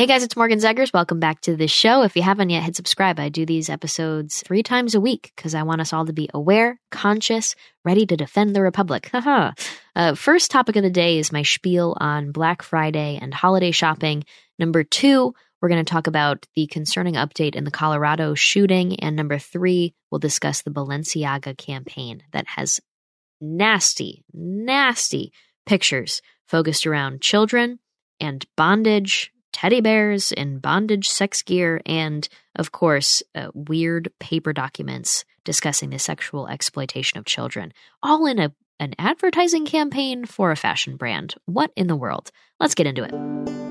Hey guys, it's Morgan Zegers. Welcome back to the show. If you haven't yet, hit subscribe. I do these episodes three times a week because I want us all to be aware, conscious, ready to defend the Republic. Haha. uh, first topic of the day is my spiel on Black Friday and holiday shopping. Number two, we're going to talk about the concerning update in the Colorado shooting. And number three, we'll discuss the Balenciaga campaign that has nasty, nasty pictures focused around children and bondage, teddy bears in bondage sex gear, and, of course, uh, weird paper documents discussing the sexual exploitation of children, all in a, an advertising campaign for a fashion brand. What in the world? Let's get into it.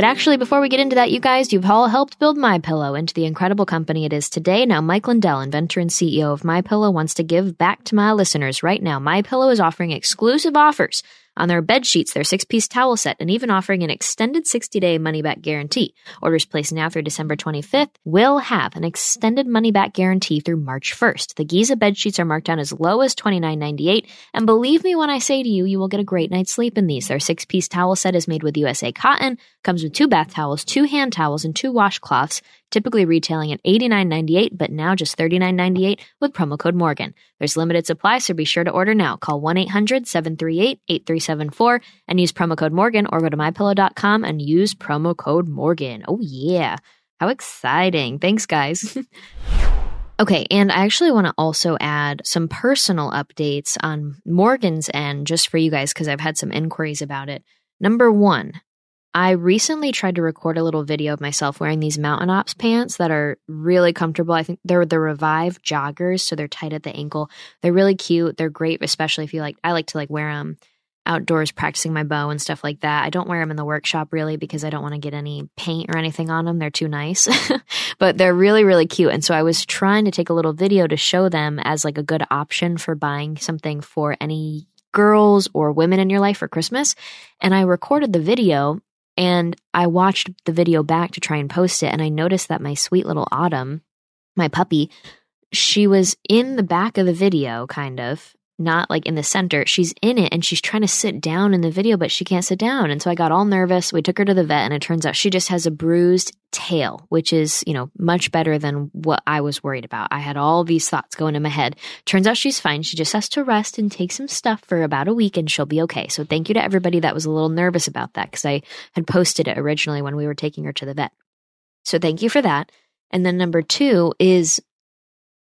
But actually, before we get into that, you guys, you've all helped build My Pillow into the incredible company it is today. Now, Mike Lindell, inventor and CEO of My Pillow, wants to give back to my listeners right now. My Pillow is offering exclusive offers on their bed sheets, their six piece towel set, and even offering an extended 60 day money back guarantee. Orders placed now through December 25th will have an extended money back guarantee through March 1st. The Giza bed sheets are marked down as low as $29.98. And believe me when I say to you, you will get a great night's sleep in these. Their six piece towel set is made with USA cotton, comes with two bath towels, two hand towels, and two washcloths typically retailing at $89.98, but now just $39.98 with promo code Morgan. There's limited supply, so be sure to order now. Call 1 800 738 8374 and use promo code Morgan or go to mypillow.com and use promo code Morgan. Oh, yeah. How exciting. Thanks, guys. Okay, and I actually want to also add some personal updates on Morgan's end just for you guys because I've had some inquiries about it. Number one, I recently tried to record a little video of myself wearing these Mountain Ops pants that are really comfortable. I think they're the Revive joggers, so they're tight at the ankle. They're really cute. They're great, especially if you like. I like to like wear them outdoors, practicing my bow and stuff like that. I don't wear them in the workshop really because I don't want to get any paint or anything on them. They're too nice, but they're really really cute. And so I was trying to take a little video to show them as like a good option for buying something for any girls or women in your life for Christmas. And I recorded the video and I watched the video back to try and post it, and I noticed that my sweet little Autumn, my puppy, she was in the back of the video, kind of, not like in the center. She's in it and she's trying to sit down in the video, but she can't sit down. And so I got all nervous. We took her to the vet, and it turns out she just has a bruised tail, which is, you know, much better than what I was worried about. I had all these thoughts going in my head. Turns out she's fine. She just has to rest and take some stuff for about a week and she'll be okay. So thank you to everybody that was a little nervous about that because I had posted it originally when we were taking her to the vet. So thank you for that. And then number two is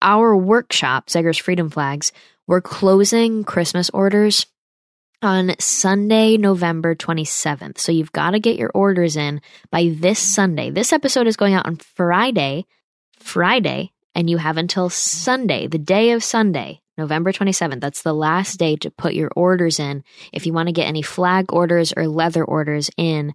our workshop, Zegers Freedom Flags. We're closing Christmas orders on Sunday, November 27th. So you've got to get your orders in by this Sunday. This episode is going out on Friday, Friday, and you have until Sunday, the day of Sunday, November 27th. That's the last day to put your orders in if you want to get any flag orders or leather orders in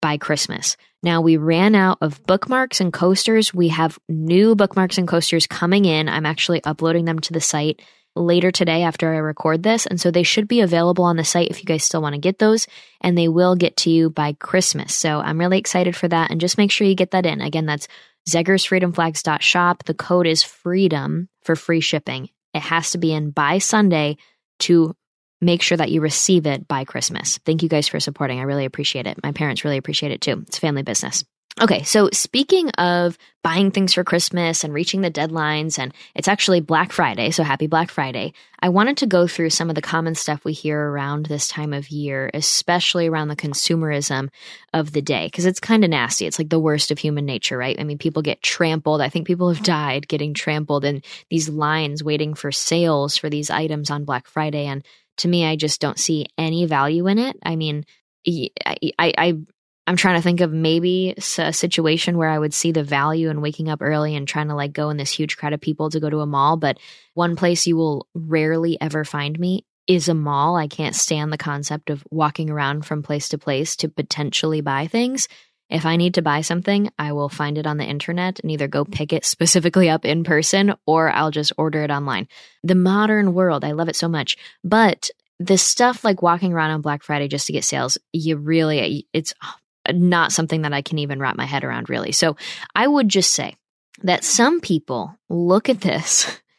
by Christmas. Now we ran out of bookmarks and coasters. We have new bookmarks and coasters coming in. I'm actually uploading them to the site later today after I record this. And so they should be available on the site if you guys still want to get those. And they will get to you by Christmas. So I'm really excited for that. And just make sure you get that in. Again, that's zegersfreedomflags.shop. The code is freedom for free shipping. It has to be in by Sunday to make sure that you receive it by Christmas. Thank you guys for supporting. I really appreciate it. My parents really appreciate it too. It's family business. Okay, so speaking of buying things for Christmas and reaching the deadlines, and it's actually Black Friday, so happy Black Friday. I wanted to go through some of the common stuff we hear around this time of year, especially around the consumerism of the day, because it's kind of nasty. It's like the worst of human nature, right? I mean, people get trampled. I think people have died getting trampled in these lines waiting for sales for these items on Black Friday. And to me, I just don't see any value in it. I mean, I, I, I'm trying to think of maybe a situation where I would see the value in waking up early and trying to like go in this huge crowd of people to go to a mall. But one place you will rarely ever find me is a mall. I can't stand the concept of walking around from place to place to potentially buy things. If I need to buy something, I will find it on the internet and either go pick it specifically up in person or I'll just order it online. The modern world, I love it so much. But the stuff like walking around on Black Friday just to get sales, you really, it's oh, not something that I can even wrap my head around, really. So I would just say that some people look at this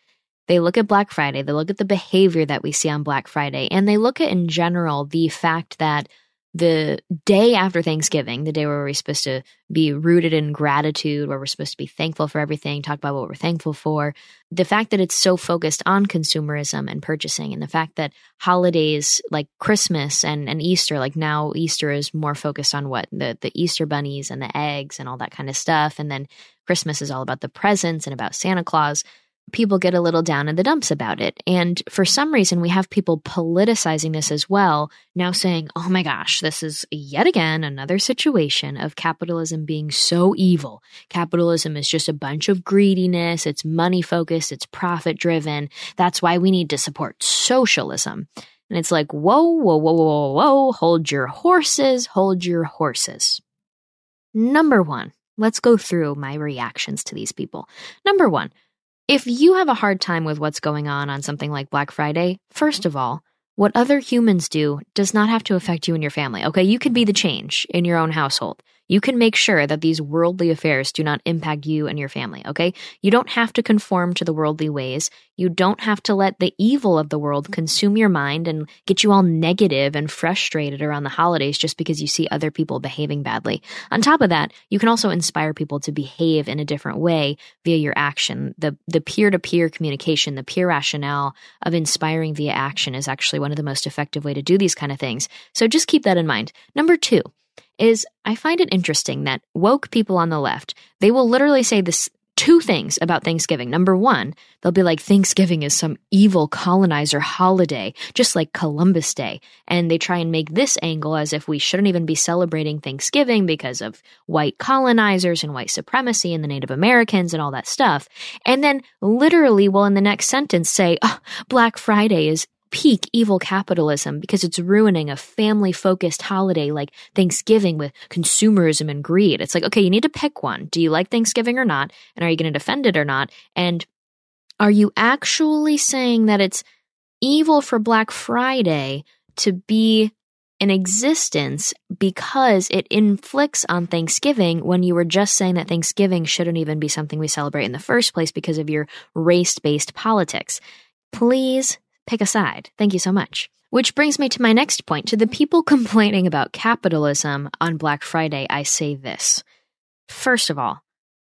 They look at Black Friday, they look at the behavior that we see on Black Friday, and they look at in general the fact that the day after Thanksgiving, the day where we're supposed to be rooted in gratitude, where we're supposed to be thankful for everything, talk about what we're thankful for, the fact that it's so focused on consumerism and purchasing, and the fact that holidays like Christmas and, and Easter, like now Easter is more focused on what? The, the Easter bunnies and the eggs and all that kind of stuff. And then Christmas is all about the presents and about Santa Claus people get a little down in the dumps about it. And for some reason, we have people politicizing this as well, now saying, oh my gosh, this is yet again another situation of capitalism being so evil. Capitalism is just a bunch of greediness, it's money focused, it's profit driven. That's why we need to support socialism. And it's like, whoa, whoa, whoa, whoa, whoa, hold your horses, hold your horses. Number one, let's go through my reactions to these people. Number one, if you have a hard time with what's going on on something like Black Friday, first of all, what other humans do does not have to affect you and your family. Okay, you could be the change in your own household. You can make sure that these worldly affairs do not impact you and your family, okay? You don't have to conform to the worldly ways. You don't have to let the evil of the world consume your mind and get you all negative and frustrated around the holidays just because you see other people behaving badly. On top of that, you can also inspire people to behave in a different way via your action. The the peer-to-peer communication, the peer rationale of inspiring via action is actually one of the most effective way to do these kind of things. So just keep that in mind. Number 2, is I find it interesting that woke people on the left, they will literally say this two things about Thanksgiving. Number one, they'll be like, Thanksgiving is some evil colonizer holiday, just like Columbus Day. And they try and make this angle as if we shouldn't even be celebrating Thanksgiving because of white colonizers and white supremacy and the Native Americans and all that stuff. And then literally will in the next sentence say, oh, Black Friday is peak evil capitalism because it's ruining a family focused holiday like Thanksgiving with consumerism and greed. It's like, okay, you need to pick one. Do you like Thanksgiving or not? And are you going to defend it or not? And are you actually saying that it's evil for Black Friday to be in existence because it inflicts on Thanksgiving when you were just saying that Thanksgiving shouldn't even be something we celebrate in the first place because of your race based politics? Please pick a side. Thank you so much. Which brings me to my next point. To the people complaining about capitalism on Black Friday, I say this. First of all,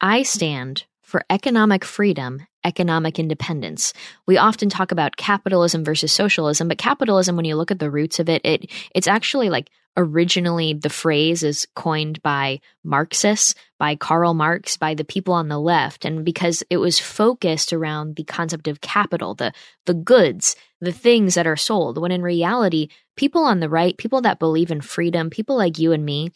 I stand for economic freedom, economic independence. We often talk about capitalism versus socialism, but capitalism, when you look at the roots of it, it it's actually like originally the phrase is coined by Marxists, by Karl Marx, by the people on the left, and because it was focused around the concept of capital, the the goods, the things that are sold, when in reality, people on the right, people that believe in freedom, people like you and me,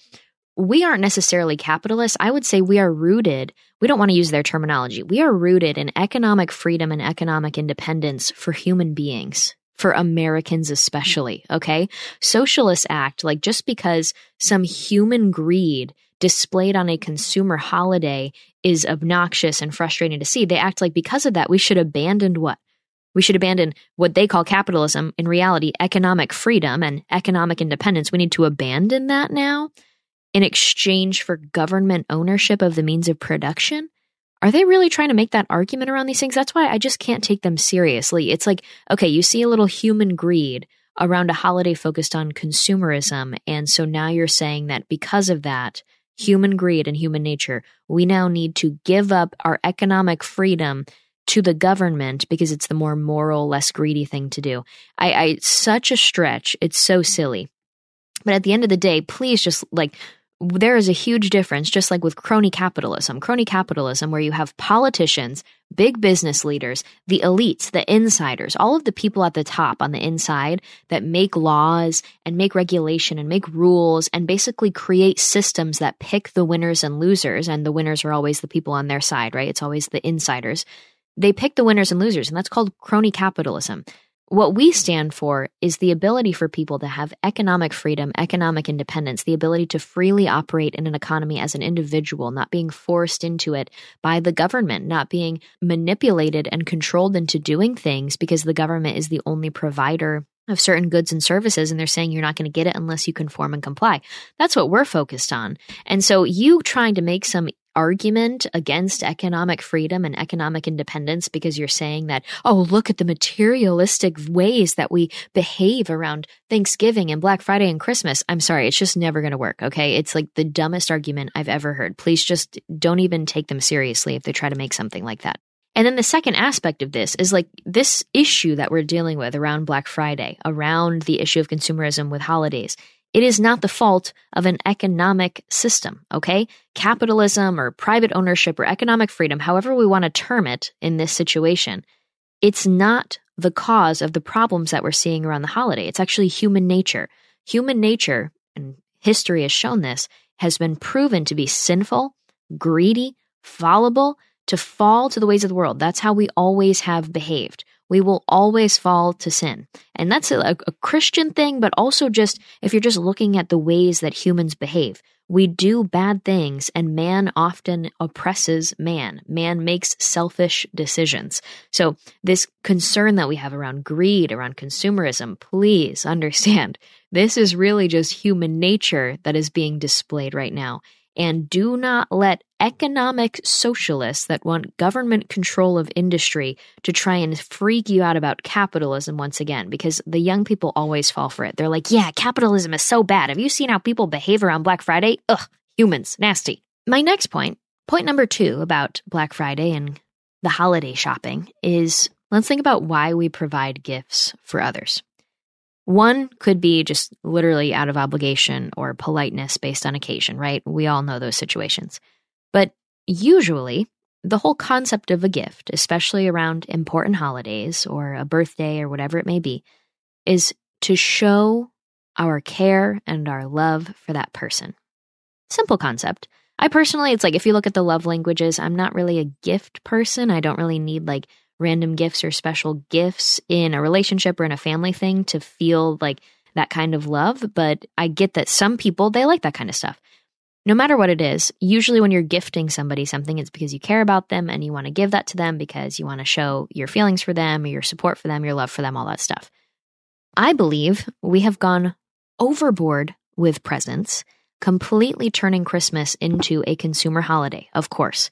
we aren't necessarily capitalists. I would say we are rooted, we don't want to use their terminology. We are rooted in economic freedom and economic independence for human beings for Americans especially, okay? Socialists act like just because some human greed displayed on a consumer holiday is obnoxious and frustrating to see, they act like because of that we should abandon what? We should abandon what they call capitalism, in reality, economic freedom and economic independence. We need to abandon that now in exchange for government ownership of the means of production? are they really trying to make that argument around these things? That's why I just can't take them seriously. It's like, okay, you see a little human greed around a holiday focused on consumerism. And so now you're saying that because of that, human greed and human nature, we now need to give up our economic freedom to the government because it's the more moral, less greedy thing to do. I, I such a stretch. It's so silly. But at the end of the day, please just like there is a huge difference, just like with crony capitalism. Crony capitalism, where you have politicians, big business leaders, the elites, the insiders, all of the people at the top on the inside that make laws and make regulation and make rules and basically create systems that pick the winners and losers. And the winners are always the people on their side, right? It's always the insiders. They pick the winners and losers, and that's called crony capitalism. What we stand for is the ability for people to have economic freedom, economic independence, the ability to freely operate in an economy as an individual, not being forced into it by the government, not being manipulated and controlled into doing things because the government is the only provider of certain goods and services and they're saying you're not going to get it unless you conform and comply. That's what we're focused on. And so you trying to make some argument against economic freedom and economic independence because you're saying that, oh, look at the materialistic ways that we behave around Thanksgiving and Black Friday and Christmas. I'm sorry, it's just never going to work. Okay. It's like the dumbest argument I've ever heard. Please just don't even take them seriously if they try to make something like that. And then the second aspect of this is like this issue that we're dealing with around Black Friday, around the issue of consumerism with holidays. It is not the fault of an economic system, okay? Capitalism or private ownership or economic freedom, however we want to term it in this situation, it's not the cause of the problems that we're seeing around the holiday. It's actually human nature. Human nature, and history has shown this, has been proven to be sinful, greedy, fallible, to fall to the ways of the world. That's how we always have behaved we will always fall to sin. And that's a, a, Christian thing, but also just if you're just looking at the ways that humans behave. We do bad things, and man often oppresses man. Man makes selfish decisions. So, this concern that we have around greed, around consumerism, please understand this is really just human nature that is being displayed right now. And do not let economic socialists that want government control of industry to try and freak you out about capitalism once again, because the young people always fall for it. They're like, yeah, capitalism is so bad. Have you seen how people behave around Black Friday? Ugh, humans, nasty. My next point, point number two about Black Friday and the holiday shopping is let's think about why we provide gifts for others. One could be just literally out of obligation or politeness based on occasion, right? We all know those situations. But usually, the whole concept of a gift, especially around important holidays or a birthday or whatever it may be, is to show our care and our love for that person. Simple concept. I personally, it's like if you look at the love languages, I'm not really a gift person. I don't really need like random gifts or special gifts in a relationship or in a family thing to feel like that kind of love. But I get that some people, they like that kind of stuff. No matter what it is, usually when you're gifting somebody something, it's because you care about them and you want to give that to them because you want to show your feelings for them, or your support for them, your love for them, all that stuff. I believe we have gone overboard with presents, completely turning Christmas into a consumer holiday, of course.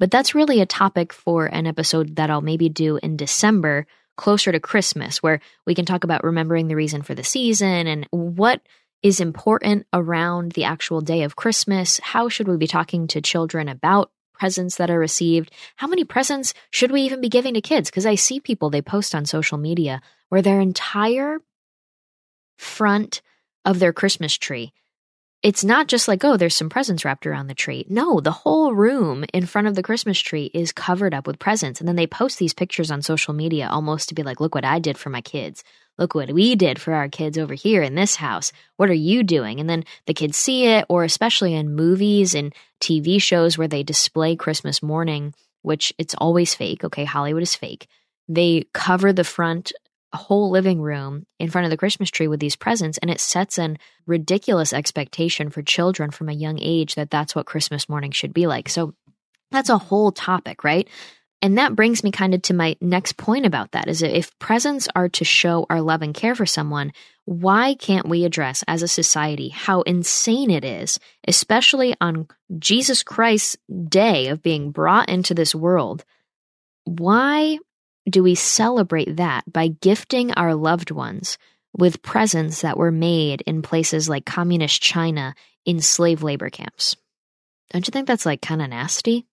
But that's really a topic for an episode that I'll maybe do in December, closer to Christmas, where we can talk about remembering the reason for the season and what is important around the actual day of Christmas. How should we be talking to children about presents that are received? How many presents should we even be giving to kids? Because I see people they post on social media where their entire front of their Christmas tree it's not just like, oh, there's some presents wrapped around the tree. No, the whole room in front of the Christmas tree is covered up with presents. And then they post these pictures on social media almost to be like, look what I did for my kids. Look what we did for our kids over here in this house. What are you doing? And then the kids see it, or especially in movies and TV shows where they display Christmas morning, which it's always fake. Okay, Hollywood is fake. They cover the front a whole living room in front of the Christmas tree with these presents, and it sets an ridiculous expectation for children from a young age that that's what Christmas morning should be like. So that's a whole topic, right? And that brings me kind of to my next point about that is if presents are to show our love and care for someone, why can't we address as a society how insane it is, especially on Jesus Christ's day of being brought into this world? Why do we celebrate that by gifting our loved ones with presents that were made in places like communist China in slave labor camps? Don't you think that's like kind of nasty?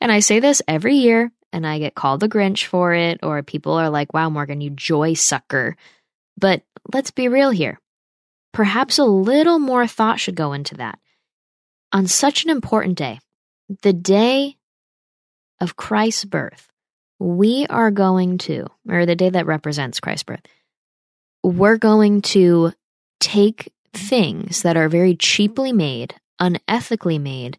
And I say this every year and I get called the Grinch for it, or people are like, wow, Morgan, you joy sucker. But let's be real here. Perhaps a little more thought should go into that. on such an important day, the day of Christ's birth, we are going to, or the day that represents Christ's birth, we're going to take things that are very cheaply made, unethically made,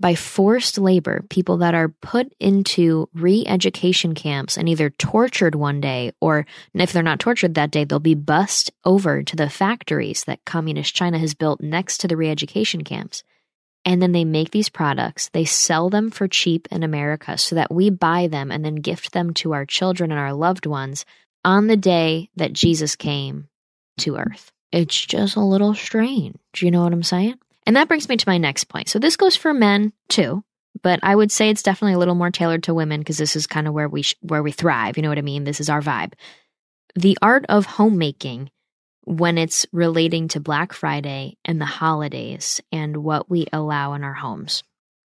by forced labor, people that are put into re education camps and either tortured one day, or if they're not tortured that day, they'll be bussed over to the factories that Communist China has built next to the re education camps. And then they make these products, they sell them for cheap in America so that we buy them and then gift them to our children and our loved ones on the day that Jesus came to earth. It's just a little strange. You know what I'm saying? And that brings me to my next point. So this goes for men too, but I would say it's definitely a little more tailored to women because this is kind of where we sh- where we thrive. You know what I mean? This is our vibe. The art of homemaking when it's relating to Black Friday and the holidays and what we allow in our homes.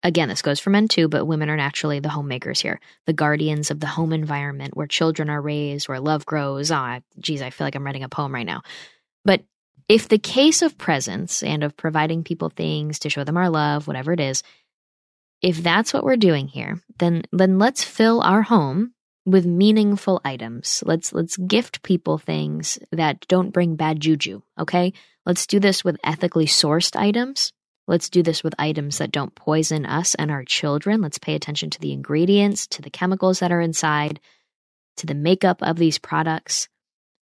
Again, this goes for men too, but women are naturally the homemakers here, the guardians of the home environment where children are raised, where love grows. Ah, oh, geez, I feel like I'm writing a poem right now. But if the case of presence and of providing people things to show them our love, whatever it is, if that's what we're doing here, then then let's fill our home with meaningful items. Let's let's gift people things that don't bring bad juju, okay? Let's do this with ethically sourced items. Let's do this with items that don't poison us and our children. Let's pay attention to the ingredients, to the chemicals that are inside, to the makeup of these products.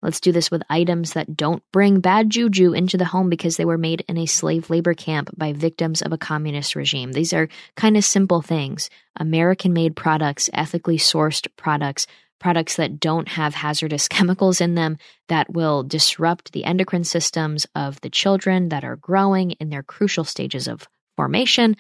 Let's do this with items that don't bring bad juju into the home because they were made in a slave labor camp by victims of a communist regime. These are kind of simple things American made products, ethically sourced products, products that don't have hazardous chemicals in them that will disrupt the endocrine systems of the children that are growing in their crucial stages of formation.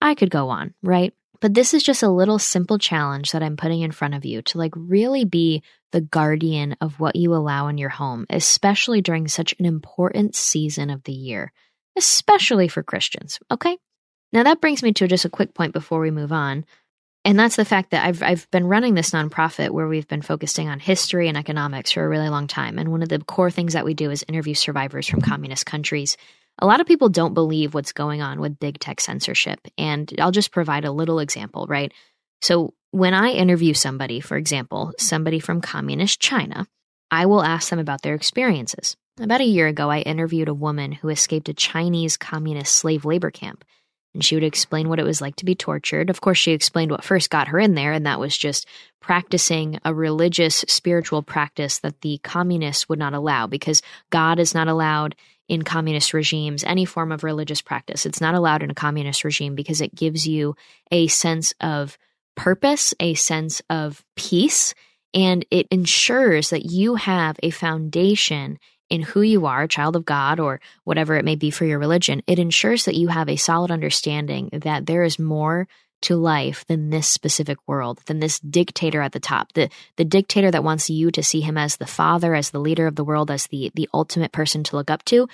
I could go on, right? But this is just a little simple challenge that I'm putting in front of you to like really be the guardian of what you allow in your home, especially during such an important season of the year, especially for Christians. Okay. Now that brings me to just a quick point before we move on. And that's the fact that I've I've been running this nonprofit where we've been focusing on history and economics for a really long time. And one of the core things that we do is interview survivors from communist countries a lot of people don't believe what's going on with big tech censorship. And I'll just provide a little example, right? So, when I interview somebody, for example, somebody from communist China, I will ask them about their experiences. About a year ago, I interviewed a woman who escaped a Chinese communist slave labor camp. And she would explain what it was like to be tortured. Of course, she explained what first got her in there, and that was just practicing a religious, spiritual practice that the communists would not allow because God is not allowed in communist regimes, any form of religious practice. It's not allowed in a communist regime because it gives you a sense of purpose, a sense of peace, and it ensures that you have a foundation in who you are, a child of God, or whatever it may be for your religion. It ensures that you have a solid understanding that there is more to life than this specific world, than this dictator at the top, the the dictator that wants you to see him as the father, as the leader of the world, as the the ultimate person to look up to.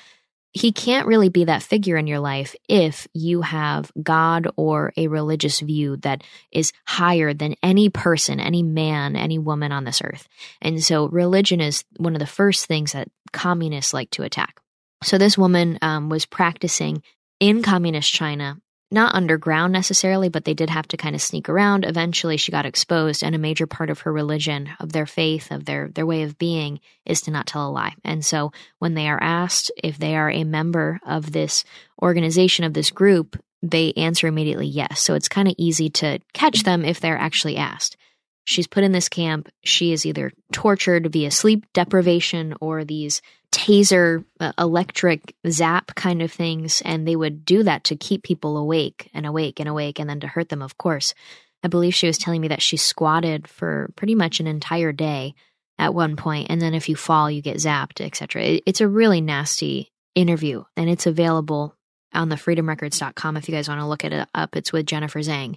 He can't really be that figure in your life if you have God or a religious view that is higher than any person, any man, any woman on this earth. And so religion is one of the first things that communists like to attack. So this woman um, was practicing in communist China not underground necessarily, but they did have to kind of sneak around. Eventually, she got exposed, and a major part of her religion, of their faith, of their their way of being, is to not tell a lie. And so, when they are asked if they are a member of this organization of this group, they answer immediately yes. So it's kind of easy to catch them if they're actually asked. She's put in this camp. She is either tortured via sleep deprivation or these taser uh, electric zap kind of things. And they would do that to keep people awake and awake and awake and then to hurt them, of course. I believe she was telling me that she squatted for pretty much an entire day at one point, and then if you fall, you get zapped, etc. It's a really nasty interview, and it's available on the freedomrecords.com if you guys want to look it up. It's with Jennifer Zeng.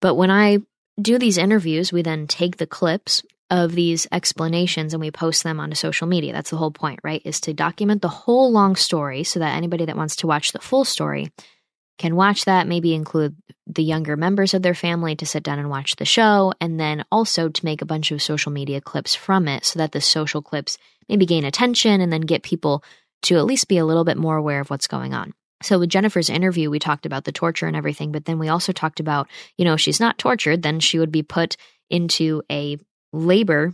But when I do these interviews, we then take the clips of these explanations and we post them onto social media. That's the whole point, right? Is to document the whole long story so that anybody that wants to watch the full story can watch that, maybe include the younger members of their family to sit down and watch the show, and then also to make a bunch of social media clips from it so that the social clips maybe gain attention and then get people to at least be a little bit more aware of what's going on. So with Jennifer's interview, we talked about the torture and everything, but then we also talked about, you know, if she's not tortured, then she would be put into a labor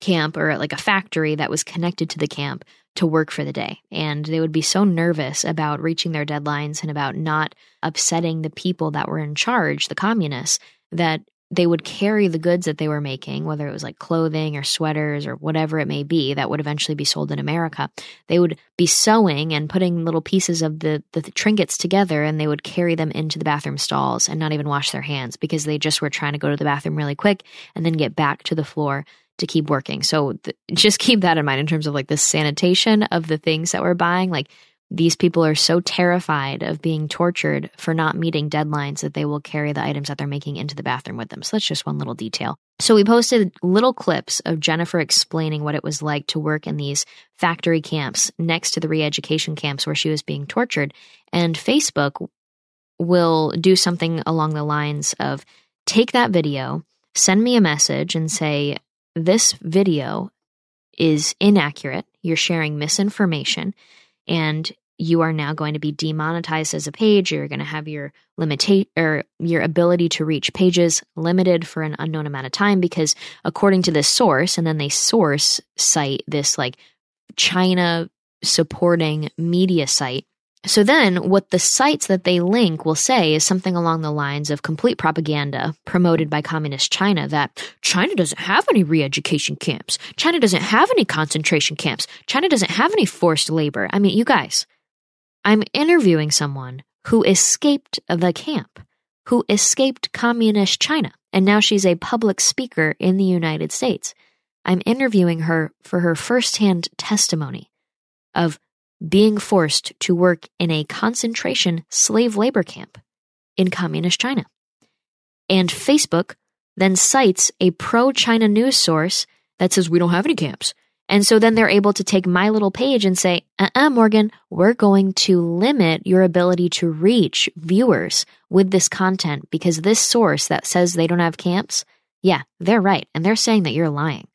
camp or like a factory that was connected to the camp to work for the day. And they would be so nervous about reaching their deadlines and about not upsetting the people that were in charge, the communists, that they would carry the goods that they were making, whether it was like clothing or sweaters or whatever it may be that would eventually be sold in America. They would be sewing and putting little pieces of the, the, trinkets together and they would carry them into the bathroom stalls and not even wash their hands because they just were trying to go to the bathroom really quick and then get back to the floor to keep working. So th- just keep that in mind in terms of like the sanitation of the things that we're buying. Like these people are so terrified of being tortured for not meeting deadlines that they will carry the items that they're making into the bathroom with them. So that's just one little detail. So we posted little clips of Jennifer explaining what it was like to work in these factory camps next to the re-education camps where she was being tortured. And Facebook will do something along the lines of take that video, send me a message and say, this video is inaccurate. You're sharing misinformation and you are now going to be demonetized as a page. You're going to have your limitate or your ability to reach pages limited for an unknown amount of time because according to this source, and then they source cite this like China supporting media site so then, what the sites that they link will say is something along the lines of complete propaganda promoted by Communist China that China doesn't have any re education camps. China doesn't have any concentration camps. China doesn't have any forced labor. I mean, you guys, I'm interviewing someone who escaped the camp, who escaped Communist China, and now she's a public speaker in the United States. I'm interviewing her for her firsthand testimony of being forced to work in a concentration slave labor camp in communist China. And Facebook then cites a pro China news source that says we don't have any camps. And so then they're able to take my little page and say, uh uh-uh, uh, Morgan, we're going to limit your ability to reach viewers with this content because this source that says they don't have camps, yeah, they're right. And they're saying that you're lying.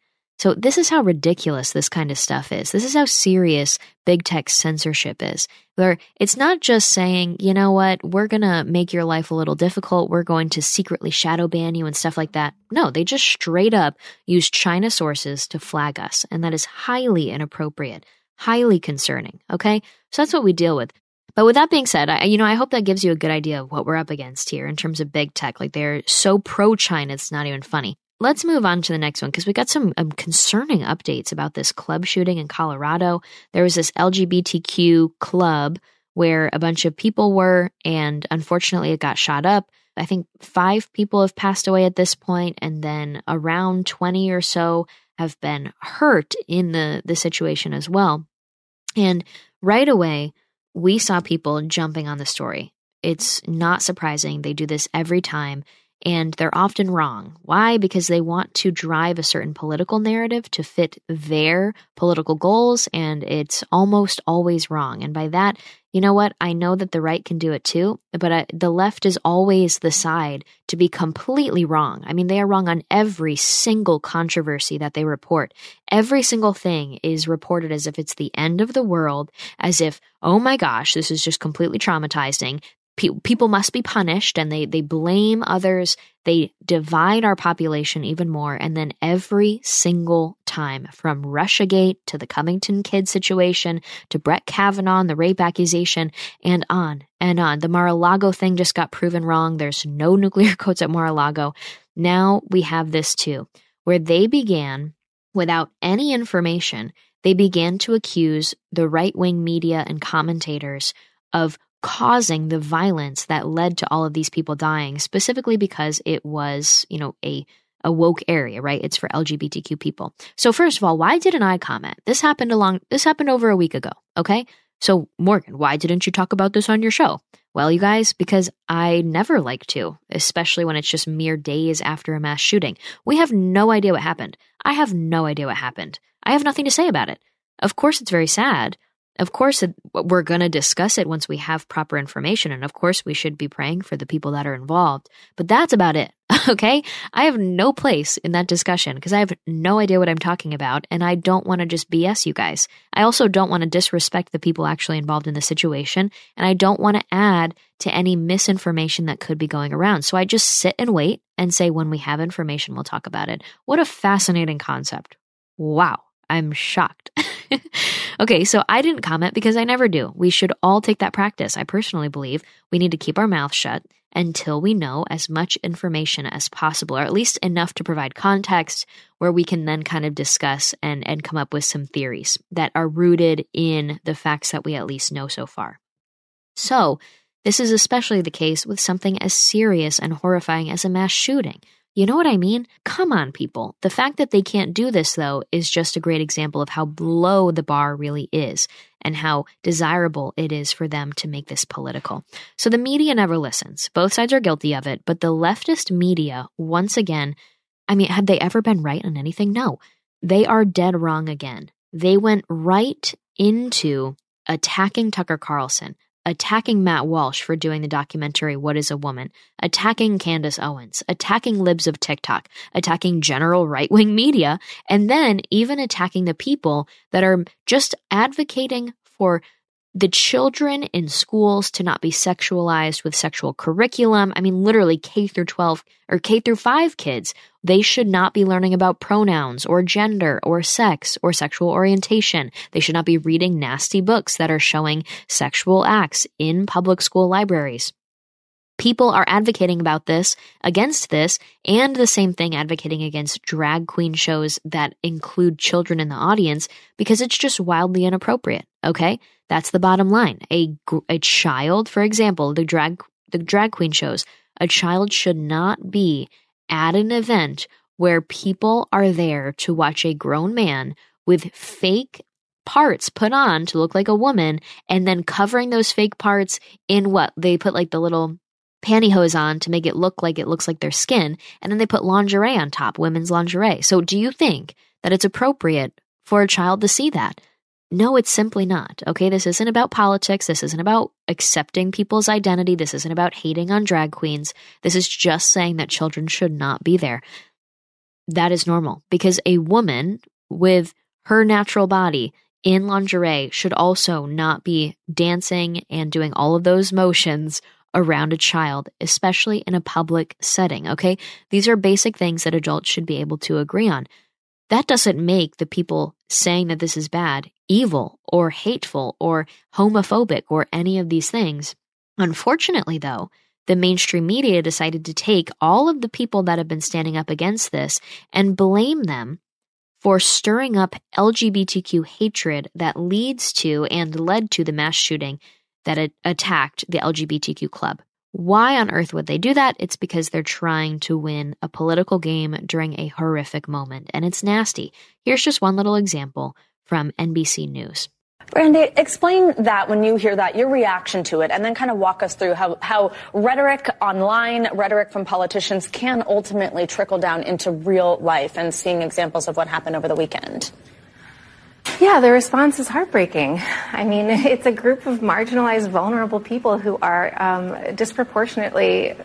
So, this is how ridiculous this kind of stuff is. This is how serious big tech censorship is. Where it's not just saying, you know what, we're going to make your life a little difficult. We're going to secretly shadow ban you and stuff like that. No, they just straight up use China sources to flag us. And that is highly inappropriate, highly concerning. Okay. So, that's what we deal with. But with that being said, I, you know, I hope that gives you a good idea of what we're up against here in terms of big tech. Like they're so pro China, it's not even funny. Let's move on to the next one because we got some um, concerning updates about this club shooting in Colorado. There was this LGBTQ club where a bunch of people were, and unfortunately, it got shot up. I think five people have passed away at this point, and then around 20 or so have been hurt in the, the situation as well. And right away, we saw people jumping on the story. It's not surprising. They do this every time and they're often wrong. Why? Because they want to drive a certain political narrative to fit their political goals, and it's almost always wrong. And by that, you know what? I know that the right can do it too, but I, the left is always the side to be completely wrong. I mean, they are wrong on every single controversy that they report. Every single thing is reported as if it's the end of the world, as if, oh my gosh, this is just completely traumatizing pe- people must be punished and they, they blame others. They divide our population even more. And then every single time, from Russiagate to the Covington kid situation to Brett Kavanaugh the rape accusation, and on and on. The Mar a Lago thing just got proven wrong. There's no nuclear codes at Mar a Lago. Now we have this too, where they began without any information. They began to accuse the right wing media and commentators of causing the violence that led to all of these people dying, specifically because it was, you know, a a woke area, right? It's for LGBTQ people. So first of all, why didn't I comment? This happened along this happened over a week ago, okay? So Morgan, why didn't you talk about this on your show? Well, you guys, because I never like to, especially when it's just mere days after a mass shooting. We have no idea what happened. I have no idea what happened. I have nothing to say about it. Of course it's very sad, Of course, we're going to discuss it once we have proper information. And of course, we should be praying for the people that are involved. But that's about it. Okay. I have no place in that discussion because I have no idea what I'm talking about. And I don't want to just BS you guys. I also don't want to disrespect the people actually involved in the situation. And I don't want to add to any misinformation that could be going around. So I just sit and wait and say, when we have information, we'll talk about it. What a fascinating concept. Wow. I'm shocked. okay, so I didn't comment because I never do. We should all take that practice. I personally believe we need to keep our mouth shut until we know as much information as possible, or at least enough to provide context where we can then kind of discuss and, and come up with some theories that are rooted in the facts that we at least know so far. So, this is especially the case with something as serious and horrifying as a mass shooting. You know what I mean? Come on, people. The fact that they can't do this, though, is just a great example of how low the bar really is and how desirable it is for them to make this political. So the media never listens. Both sides are guilty of it, but the leftist media, once again, I mean, had they ever been right on anything? No. They are dead wrong again. They went right into attacking Tucker Carlson, attacking Matt Walsh for doing the documentary What is a Woman, attacking Candace Owens, attacking libs of TikTok, attacking general right wing media, and then even attacking the people that are just advocating for the children in schools to not be sexualized with sexual curriculum. I mean, literally K through 12 or K through 5 kids, they should not be learning about pronouns or gender or sex or sexual orientation. They should not be reading nasty books that are showing sexual acts in public school libraries. People are advocating about this, against this, and the same thing advocating against drag queen shows that include children in the audience because it's just wildly inappropriate. Okay? That's the bottom line. A, a child, for example, the drag, the drag queen shows, a child should not be at an event where people are there to watch a grown man with fake parts put on to look like a woman and then covering those fake parts in what they put like the little pantyhose on to make it look like it looks like their skin, and then they put lingerie on top, women's lingerie. So, do you think that it's appropriate for a child to see that? No, it's simply not. Okay, this isn't about politics. This isn't about accepting people's identity. This isn't about hating on drag queens. This is just saying that children should not be there. That is normal because a woman with her natural body in lingerie should also not be dancing and doing all of those motions around a child, especially in a public setting, okay? These are basic things that adults should be able to agree on. That doesn't make the people saying that this is bad evil or hateful or homophobic or any of these things. Unfortunately, though, the mainstream media decided to take all of the people that have been standing up against this and blame them for stirring up LGBTQ hatred that leads to and led to the mass shooting that attacked the LGBTQ club. Why on earth would they do that? It's because they're trying to win a political game during a horrific moment, and it's nasty. Here's just one little example from NBC News. Randy, explain that when you hear that, your reaction to it, and then kind of walk us through how, how rhetoric online, rhetoric from politicians can ultimately trickle down into real life and seeing examples of what happened over the weekend. Yeah, the response is heartbreaking. I mean, it's a group of marginalized, vulnerable people who are um, disproportionately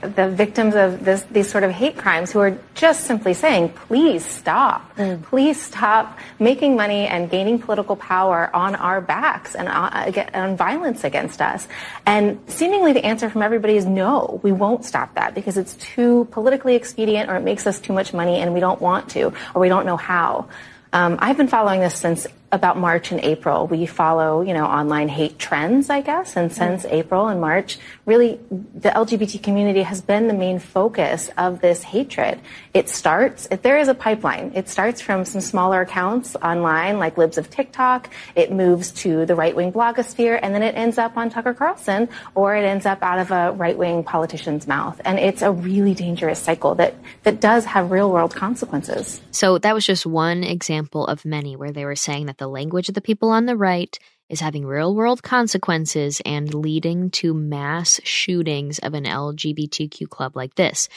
the victims of this, these sort of hate crimes who are just simply saying, please stop. Mm. Please stop making money and gaining political power on our backs and uh, on violence against us. And seemingly the answer from everybody is no, we won't stop that because it's too politically expedient or it makes us too much money and we don't want to or we don't know how. Um, I've been following this since about March and April. We follow, you know, online hate trends, I guess, and since mm-hmm. April and March, really the LGBT community has been the main focus of this hatred. It starts, if there is a pipeline, it starts from some smaller accounts online, like Libs of TikTok, it moves to the right-wing blogosphere, and then it ends up on Tucker Carlson, or it ends up out of a right-wing politician's mouth. And it's a really dangerous cycle that, that does have real-world consequences. So that was just one example of many where they were saying that that the language of the people on the right is having real world consequences and leading to mass shootings of an LGBTQ club like this.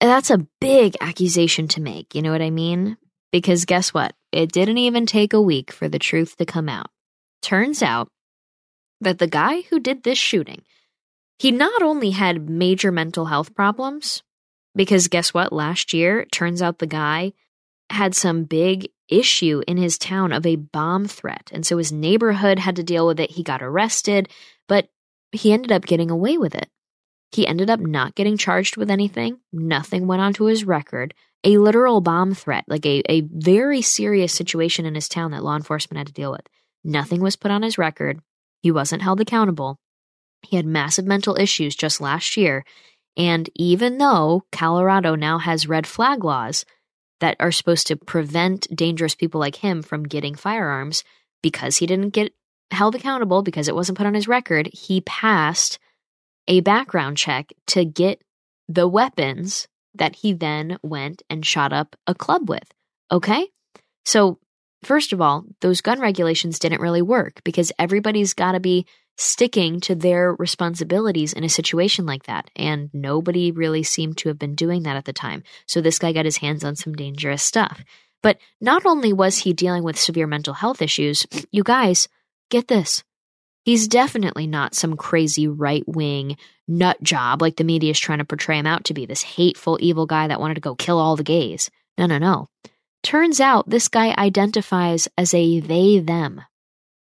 That's a big accusation to make, you know what I mean? Because guess what? It didn't even take a week for the truth to come out. turns out that the guy who did this shooting, he not only had major mental health problems, because guess what? Last year, turns out the guy had some big issue in his town of a bomb threat. And so his neighborhood had to deal with it. He got arrested, but he ended up getting away with it. He ended up not getting charged with anything. Nothing went onto his record. A literal bomb threat, like a, a very serious situation in his town that law enforcement had to deal with. Nothing was put on his record. He wasn't held accountable. He had massive mental issues just last year. And even though Colorado now has red flag laws that are supposed to prevent dangerous people like him from getting firearms, because he didn't get held accountable, because it wasn't put on his record, he passed a background check to get the weapons that he then went and shot up a club with. Okay? So, first of all, those gun regulations didn't really work because everybody's got to be sticking to their responsibilities in a situation like that. And nobody really seemed to have been doing that at the time. So, this guy got his hands on some dangerous stuff. But not only was he dealing with severe mental health issues, you guys, get this. He's definitely not some crazy right wing nut job like the media is trying to portray him out to be this hateful, evil guy that wanted to go kill all the gays. No, no, no. Turns out this guy identifies as a they them.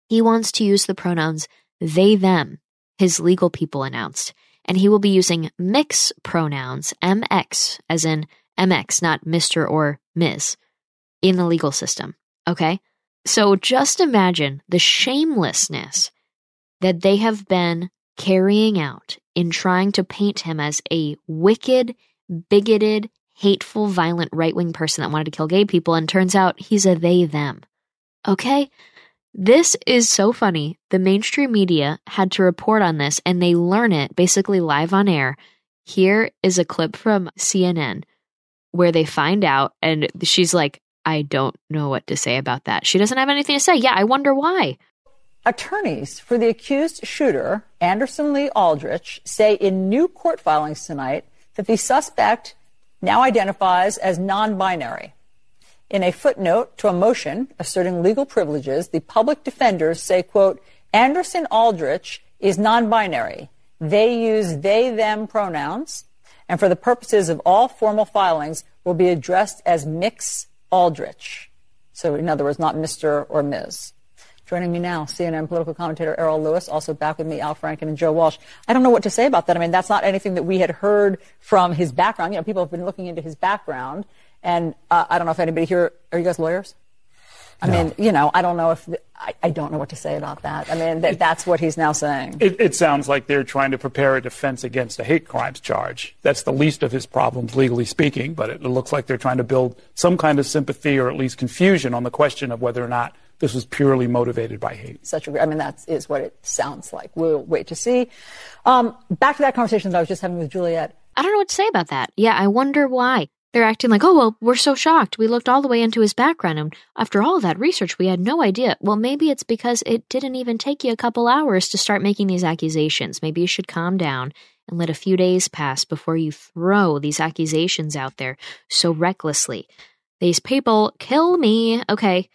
He wants to use the pronouns they them, his legal people announced, and he will be using mix pronouns, MX, as in MX, not Mr. or Ms., in the legal system. Okay? So just imagine the shamelessness that they have been carrying out in trying to paint him as a wicked, bigoted, hateful, violent right wing person that wanted to kill gay people, and turns out he's a they them. Okay? This is so funny. The mainstream media had to report on this and they learn it basically live on air. Here is a clip from CNN where they find out, and she's like, I don't know what to say about that. She doesn't have anything to say. Yeah, I wonder why. Attorneys for the accused shooter, Anderson Lee Aldrich, say in new court filings tonight that the suspect now identifies as non binary. In a footnote to a motion asserting legal privileges, the public defenders say, quote, Anderson Aldrich is non binary. They use they them pronouns, and for the purposes of all formal filings, will be addressed as Mix Aldrich. So, in other words, not Mr. or Ms. Joining me now, CNN political commentator Errol Louis, also back with me, Al Franken and Joe Walsh. I don't know what to say about that. I mean, that's not anything that we had heard from his background. You know, people have been looking into his background, and uh, I don't know if anybody here, are you guys lawyers? I no. mean, you know, I don't know if I, I, don't know what to say about that. I mean, th- that's what he's now saying. It, it, sounds like they're trying to prepare a defense against a hate crimes charge. That's the least of his problems, legally speaking. But it looks like they're trying to build some kind of sympathy or at least confusion on the question of whether or not this was purely motivated by hate. Such a, I mean, that is what it sounds like. We'll wait to see. Um, back to that conversation that I was just having with Juliet. I don't know what to say about that. Yeah, I wonder why. They're acting like, oh, well, we're so shocked. We looked all the way into his background, and after all that research, we had no idea. Well, maybe it's because it didn't even take you a couple hours to start making these accusations. Maybe you should calm down and let a few days pass before you throw these accusations out there so recklessly. These people kill me. Okay,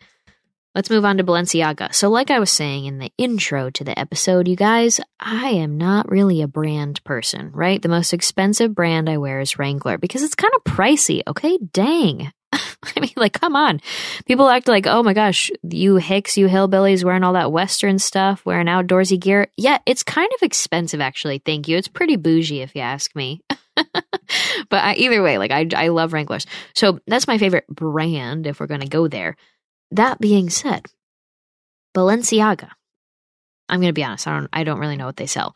Let's move on to Balenciaga. So, like I was saying in the intro to the episode, you guys, I am not really a brand person, right? The most expensive brand I wear is Wrangler because it's kind of pricey, okay? Dang. I mean, like, come on. People act like, oh my gosh, you hicks, you hillbillies wearing all that Western stuff, wearing outdoorsy gear. Yeah, it's kind of expensive, actually. Thank you. It's pretty bougie, if you ask me. but I, either way, like, I, I love Wranglers. So that's my favorite brand if we're going to go there. That being said, Balenciaga. I'm going to be honest, I don't I don't really know what they sell.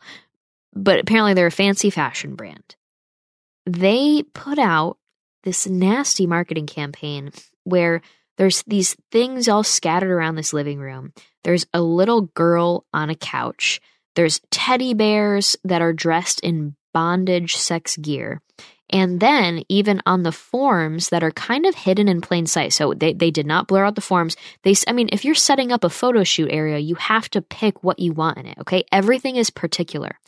But apparently they're a fancy fashion brand. They put out this nasty marketing campaign where there's these things all scattered around this living room. There's a little girl on a couch. There's teddy bears that are dressed in bondage sex gear. And then even on the forms that are kind of hidden in plain sight. So they, they did not blur out the forms. They, I mean, if you're setting up a photo shoot area, you have to pick what you want in it. Okay. Everything is particular.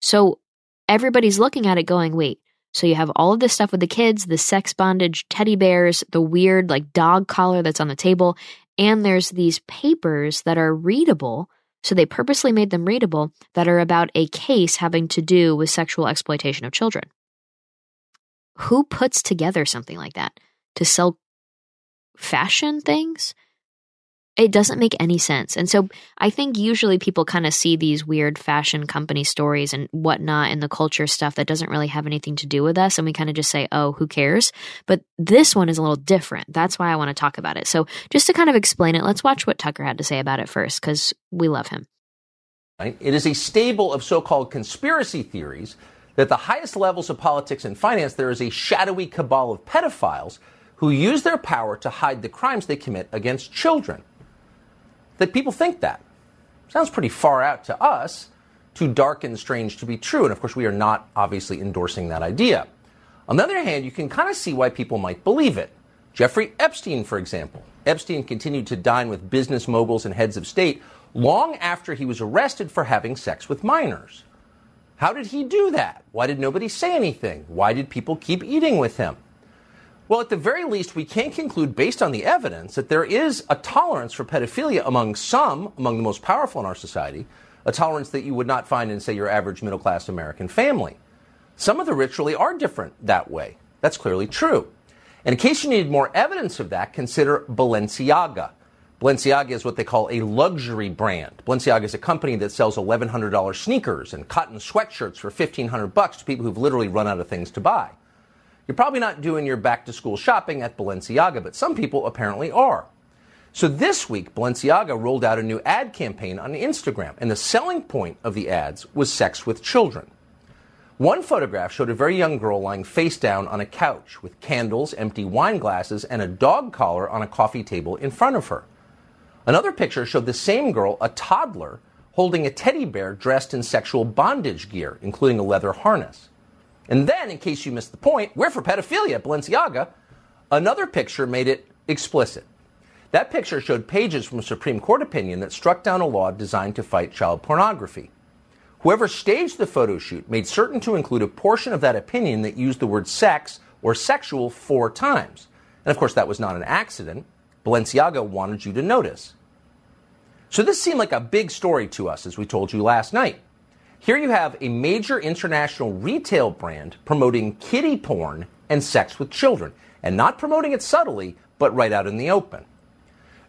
So everybody's looking at it going, wait, so you have all of this stuff with the kids, the sex bondage teddy bears, the weird like dog collar that's on the table. And there's these papers that are readable So they purposely made them readable that are about a case having to do with sexual exploitation of children. Who puts together something like that to sell fashion things? It doesn't make any sense. And so I think usually people kind of see these weird fashion company stories and whatnot in the culture stuff that doesn't really have anything to do with us. And we kind of just say, oh, who cares? But this one is a little different. That's why I want to talk about it. So just to kind of explain it, let's watch what Tucker had to say about it first, because we love him. It is a stable of so called conspiracy theories that the highest levels of politics and finance, there is a shadowy cabal of pedophiles who use their power to hide the crimes they commit against children that people think that. Sounds pretty far out to us, too dark and strange to be true. And of course, we are not obviously endorsing that idea. On the other hand, you can kind of see why people might believe it. Jeffrey Epstein, for example. Epstein continued to dine with business moguls and heads of state long after he was arrested for having sex with minors. How did he do that? Why did nobody say anything? Why did people keep eating with him? Well, at the very least, we can conclude based on the evidence that there is a tolerance for pedophilia among some, among the most powerful in our society, a tolerance that you would not find in, say, your average middle class American family. Some of the rich really are different that way. That's clearly true. And in case you need more evidence of that, consider Balenciaga. Balenciaga is what they call a luxury brand. Balenciaga is a company that sells $1,100 sneakers and cotton sweatshirts for 1500 bucks to people who've literally run out of things to buy. You're probably not doing your back to school shopping at Balenciaga, but some people apparently are. So this week, Balenciaga rolled out a new ad campaign on Instagram, and the selling point of the ads was sex with children. One photograph showed a very young girl lying face down on a couch with candles, empty wine glasses, and a dog collar on a coffee table in front of her. Another picture showed the same girl, a toddler, holding a teddy bear dressed in sexual bondage gear, including a leather harness. And then, in case you missed the point, we're for pedophilia at Balenciaga. Another picture made it explicit. That picture showed pages from a Supreme Court opinion that struck down a law designed to fight child pornography. Whoever staged the photo shoot made certain to include a portion of that opinion that used the word sex or sexual four times. And of course, that was not an accident. Balenciaga wanted you to notice. So this seemed like a big story to us, as we told you last night. Here you have a major international retail brand promoting kiddie porn and sex with children, and not promoting it subtly, but right out in the open.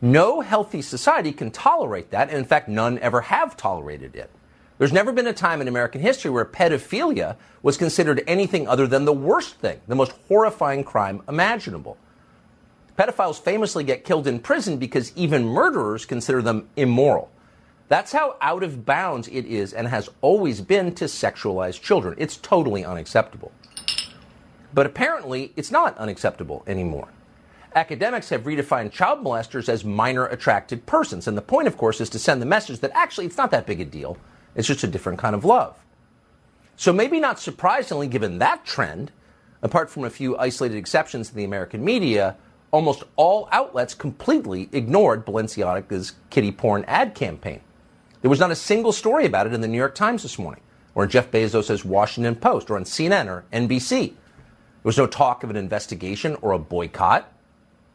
No healthy society can tolerate that, and in fact, none ever have tolerated it. There's never been a time in American history where pedophilia was considered anything other than the worst thing, the most horrifying crime imaginable. Pedophiles famously get killed in prison because even murderers consider them immoral. That's how out of bounds it is and has always been to sexualize children. It's totally unacceptable. But apparently, it's not unacceptable anymore. Academics have redefined child molesters as minor attracted persons. And the point, of course, is to send the message that actually it's not that big a deal. It's just a different kind of love. So, maybe not surprisingly, given that trend, apart from a few isolated exceptions in the American media, almost all outlets completely ignored Balenciaga's kiddie porn ad campaign. There was not a single story about it in the New York Times this morning, or in Jeff Bezos' Washington Post, or on CNN or NBC. There was no talk of an investigation or a boycott.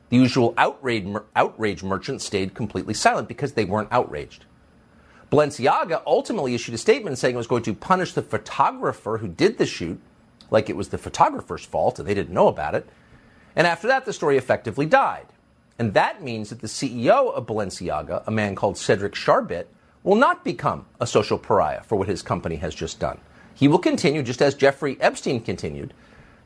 The usual outrage, outrage merchants stayed completely silent because they weren't outraged. Balenciaga ultimately issued a statement saying it was going to punish the photographer who did the shoot, like it was the photographer's fault and they didn't know about it. And after that, the story effectively died. And that means that the CEO of Balenciaga, a man called Cedric Charbit, will not become a social pariah for what his company has just done. He will continue, just as Jeffrey Epstein continued,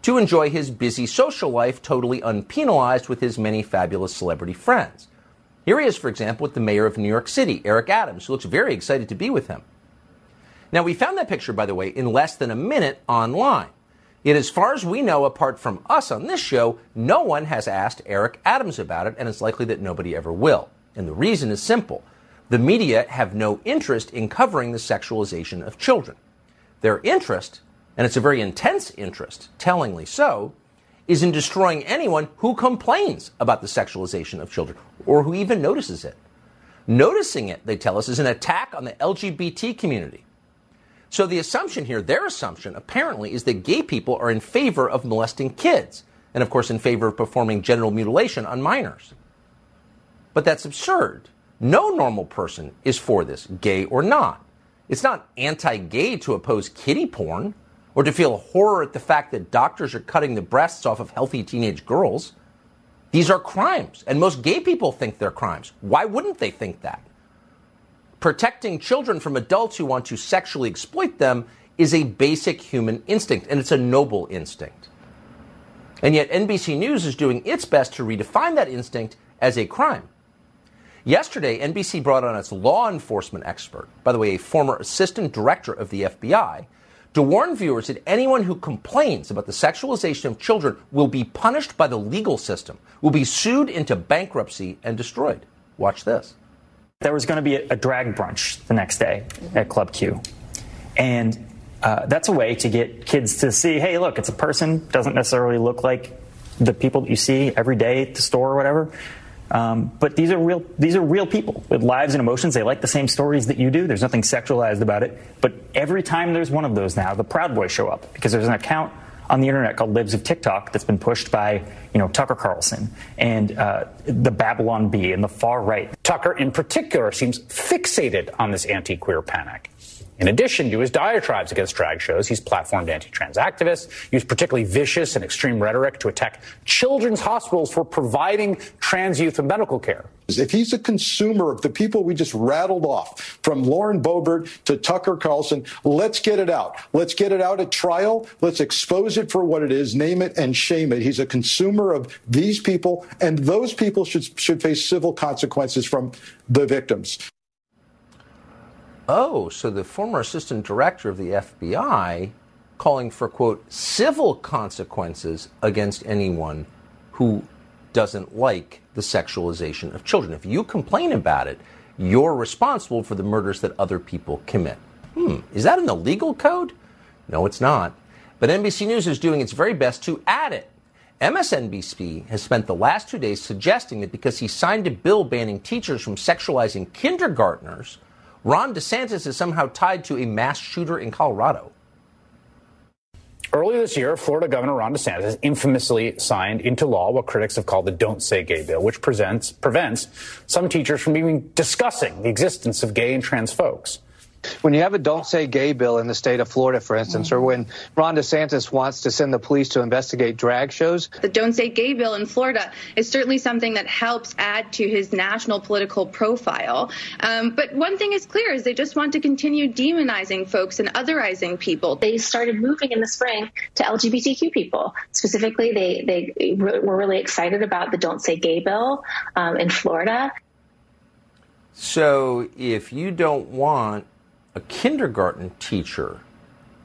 to enjoy his busy social life totally unpenalized with his many fabulous celebrity friends. Here he is, for example, with the mayor of New York City, Eric Adams, who looks very excited to be with him. Now, we found that picture, by the way, in less than a minute online. Yet, as far as we know, apart from us on this show, no one has asked Eric Adams about it, and it's likely that nobody ever will. And the reason is simple the media have no interest in covering the sexualization of children. Their interest, and it's a very intense interest, tellingly so, is in destroying anyone who complains about the sexualization of children or who even notices it. Noticing it, they tell us, is an attack on the LGBT community. So the assumption here, their assumption apparently, is that gay people are in favor of molesting kids, and of course in favor of performing genital mutilation on minors. But that's absurd No normal person is for this, gay or not. It's not anti gay to oppose kiddie porn or to feel horror at the fact that doctors are cutting the breasts off of healthy teenage girls. These are crimes, and most gay people think they're crimes. Why wouldn't they think that? Protecting children from adults who want to sexually exploit them is a basic human instinct, and it's a noble instinct. And yet, NBC News is doing its best to redefine that instinct as a crime. Yesterday, NBC brought on its law enforcement expert, by the way, a former assistant director of the FBI, to warn viewers that anyone who complains about the sexualization of children will be punished by the legal system, will be sued into bankruptcy and destroyed. Watch this. There was going to be a drag brunch the next day at Club Q. And uh, that's a way to get kids to see hey, look, it's a person, doesn't necessarily look like the people that you see every day at the store or whatever. Um, but these are real. These are real people with lives and emotions. They like the same stories that you do. There's nothing sexualized about it. But every time there's one of those now, the Proud Boys show up because there's an account on the internet called Libs of TikTok that's been pushed by you know Tucker Carlson and uh, the Babylon Bee and the far right. Tucker, in particular, seems fixated on this anti-queer panic. In addition to his diatribes against drag shows, he's platformed anti-trans activists, used particularly vicious and extreme rhetoric to attack children's hospitals for providing trans youth with medical care. If he's a consumer of the people we just rattled off, from Lauren Boebert to Tucker Carlson, let's get it out. Let's get it out at trial. Let's expose it for what it is, name it and shame it. He's a consumer of these people, and those people should, should face civil consequences from the victims. Oh, so the former assistant director of the FBI calling for, quote, civil consequences against anyone who doesn't like the sexualization of children. If you complain about it, you're responsible for the murders that other people commit. Hmm, is that in the legal code? No, it's not. But NBC News is doing its very best to add it. MSNBC has spent the last two days suggesting that because he signed a bill banning teachers from sexualizing kindergartners, Ron DeSantis is somehow tied to a mass shooter in Colorado. Earlier this year, Florida Governor Ron DeSantis infamously signed into law what critics have called the Don't Say Gay bill, which presents, prevents some teachers from even discussing the existence of gay and trans folks. When you have a don't say gay bill in the state of Florida, for instance, or when Ron DeSantis wants to send the police to investigate drag shows. The don't say gay bill in Florida is certainly something that helps add to his national political profile. Um, but one thing is clear is they just want to continue demonizing folks and otherizing people. They started moving in the spring to LGBTQ people. Specifically, they, they were really excited about the don't say gay bill um, in Florida. So if you don't want a kindergarten teacher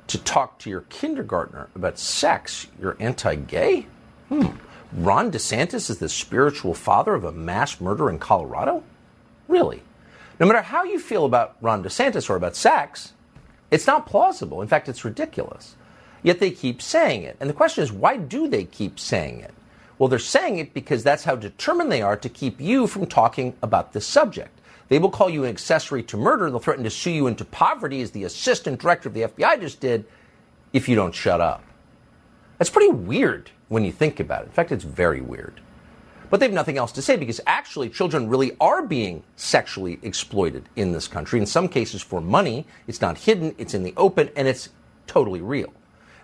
to talk to your kindergartner about sex, you're anti gay? Hmm. Ron DeSantis is the spiritual father of a mass murder in Colorado? Really? No matter how you feel about Ron DeSantis or about sex, it's not plausible. In fact, it's ridiculous. Yet they keep saying it. And the question is, why do they keep saying it? Well, they're saying it because that's how determined they are to keep you from talking about this subject. They will call you an accessory to murder. They'll threaten to sue you into poverty, as the assistant director of the FBI just did, if you don't shut up. That's pretty weird when you think about it. In fact, it's very weird. But they have nothing else to say because actually children really are being sexually exploited in this country, in some cases for money. It's not hidden, it's in the open, and it's totally real.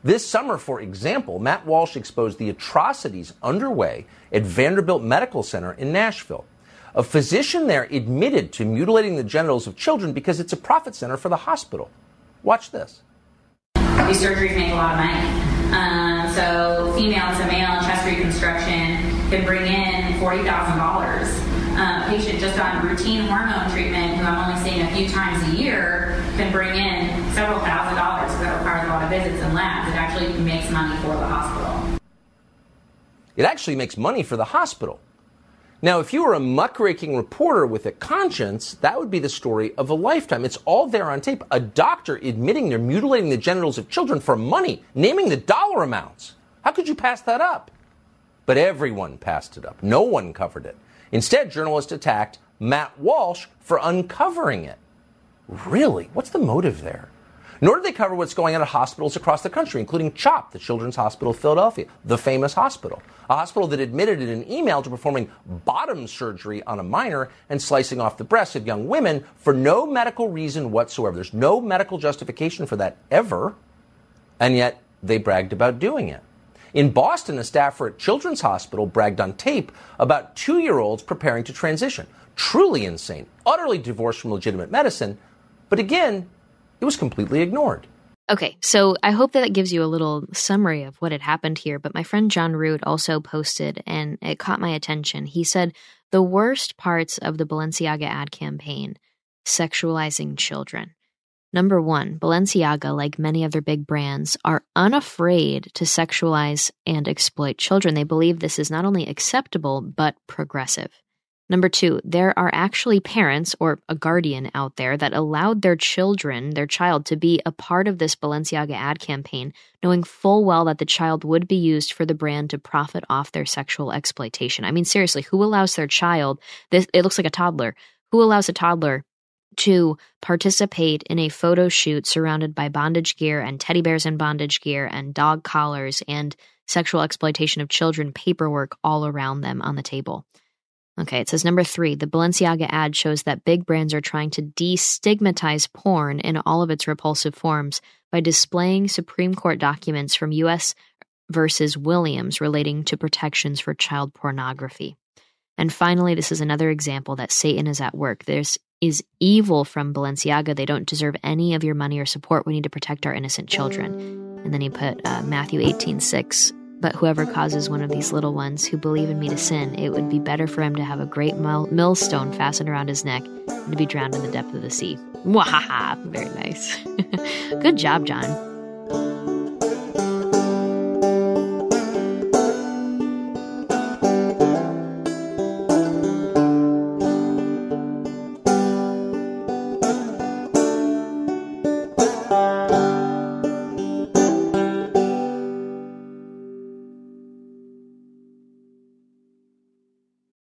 This summer, for example, Matt Walsh exposed the atrocities underway at Vanderbilt Medical Center in Nashville. A physician there admitted to mutilating the genitals of children because it's a profit center for the hospital. Watch this. These surgeries make a lot of money. Um, so, female to male chest reconstruction can bring in $40,000. Uh, a patient just on routine hormone treatment, who I'm only seeing a few times a year, can bring in several thousand dollars because that requires a lot of visits and labs. It actually makes money for the hospital. It actually makes money for the hospital. Now, if you were a muckraking reporter with a conscience, that would be the story of a lifetime. It's all there on tape. A doctor admitting they're mutilating the genitals of children for money, naming the dollar amounts. How could you pass that up? But everyone passed it up. No one covered it. Instead, journalists attacked Matt Walsh for uncovering it. Really? What's the motive there? Nor did they cover what's going on at hospitals across the country, including CHOP, the Children's Hospital of Philadelphia, the famous hospital. A hospital that admitted in an email to performing bottom surgery on a minor and slicing off the breasts of young women for no medical reason whatsoever. There's no medical justification for that ever. And yet they bragged about doing it. In Boston, a staffer at Children's Hospital bragged on tape about two year olds preparing to transition. Truly insane, utterly divorced from legitimate medicine. But again, it was completely ignored. Okay, so I hope that, that gives you a little summary of what had happened here. But my friend John Root also posted, and it caught my attention. He said the worst parts of the Balenciaga ad campaign sexualizing children. Number one, Balenciaga, like many other big brands, are unafraid to sexualize and exploit children. They believe this is not only acceptable, but progressive. Number two, there are actually parents or a guardian out there that allowed their children, their child, to be a part of this Balenciaga ad campaign, knowing full well that the child would be used for the brand to profit off their sexual exploitation. I mean, seriously, who allows their child, this, it looks like a toddler, who allows a toddler to participate in a photo shoot surrounded by bondage gear and teddy bears in bondage gear and dog collars and sexual exploitation of children paperwork all around them on the table? Okay, it says number three the Balenciaga ad shows that big brands are trying to destigmatize porn in all of its repulsive forms by displaying Supreme Court documents from U.S. versus Williams relating to protections for child pornography. And finally, this is another example that Satan is at work. There's is evil from Balenciaga. They don't deserve any of your money or support. We need to protect our innocent children. And then he put uh, Matthew 18, 6. But whoever causes one of these little ones who believe in me to sin, it would be better for him to have a great millstone fastened around his neck and to be drowned in the depth of the sea. Wahaha! Very nice. Good job, John.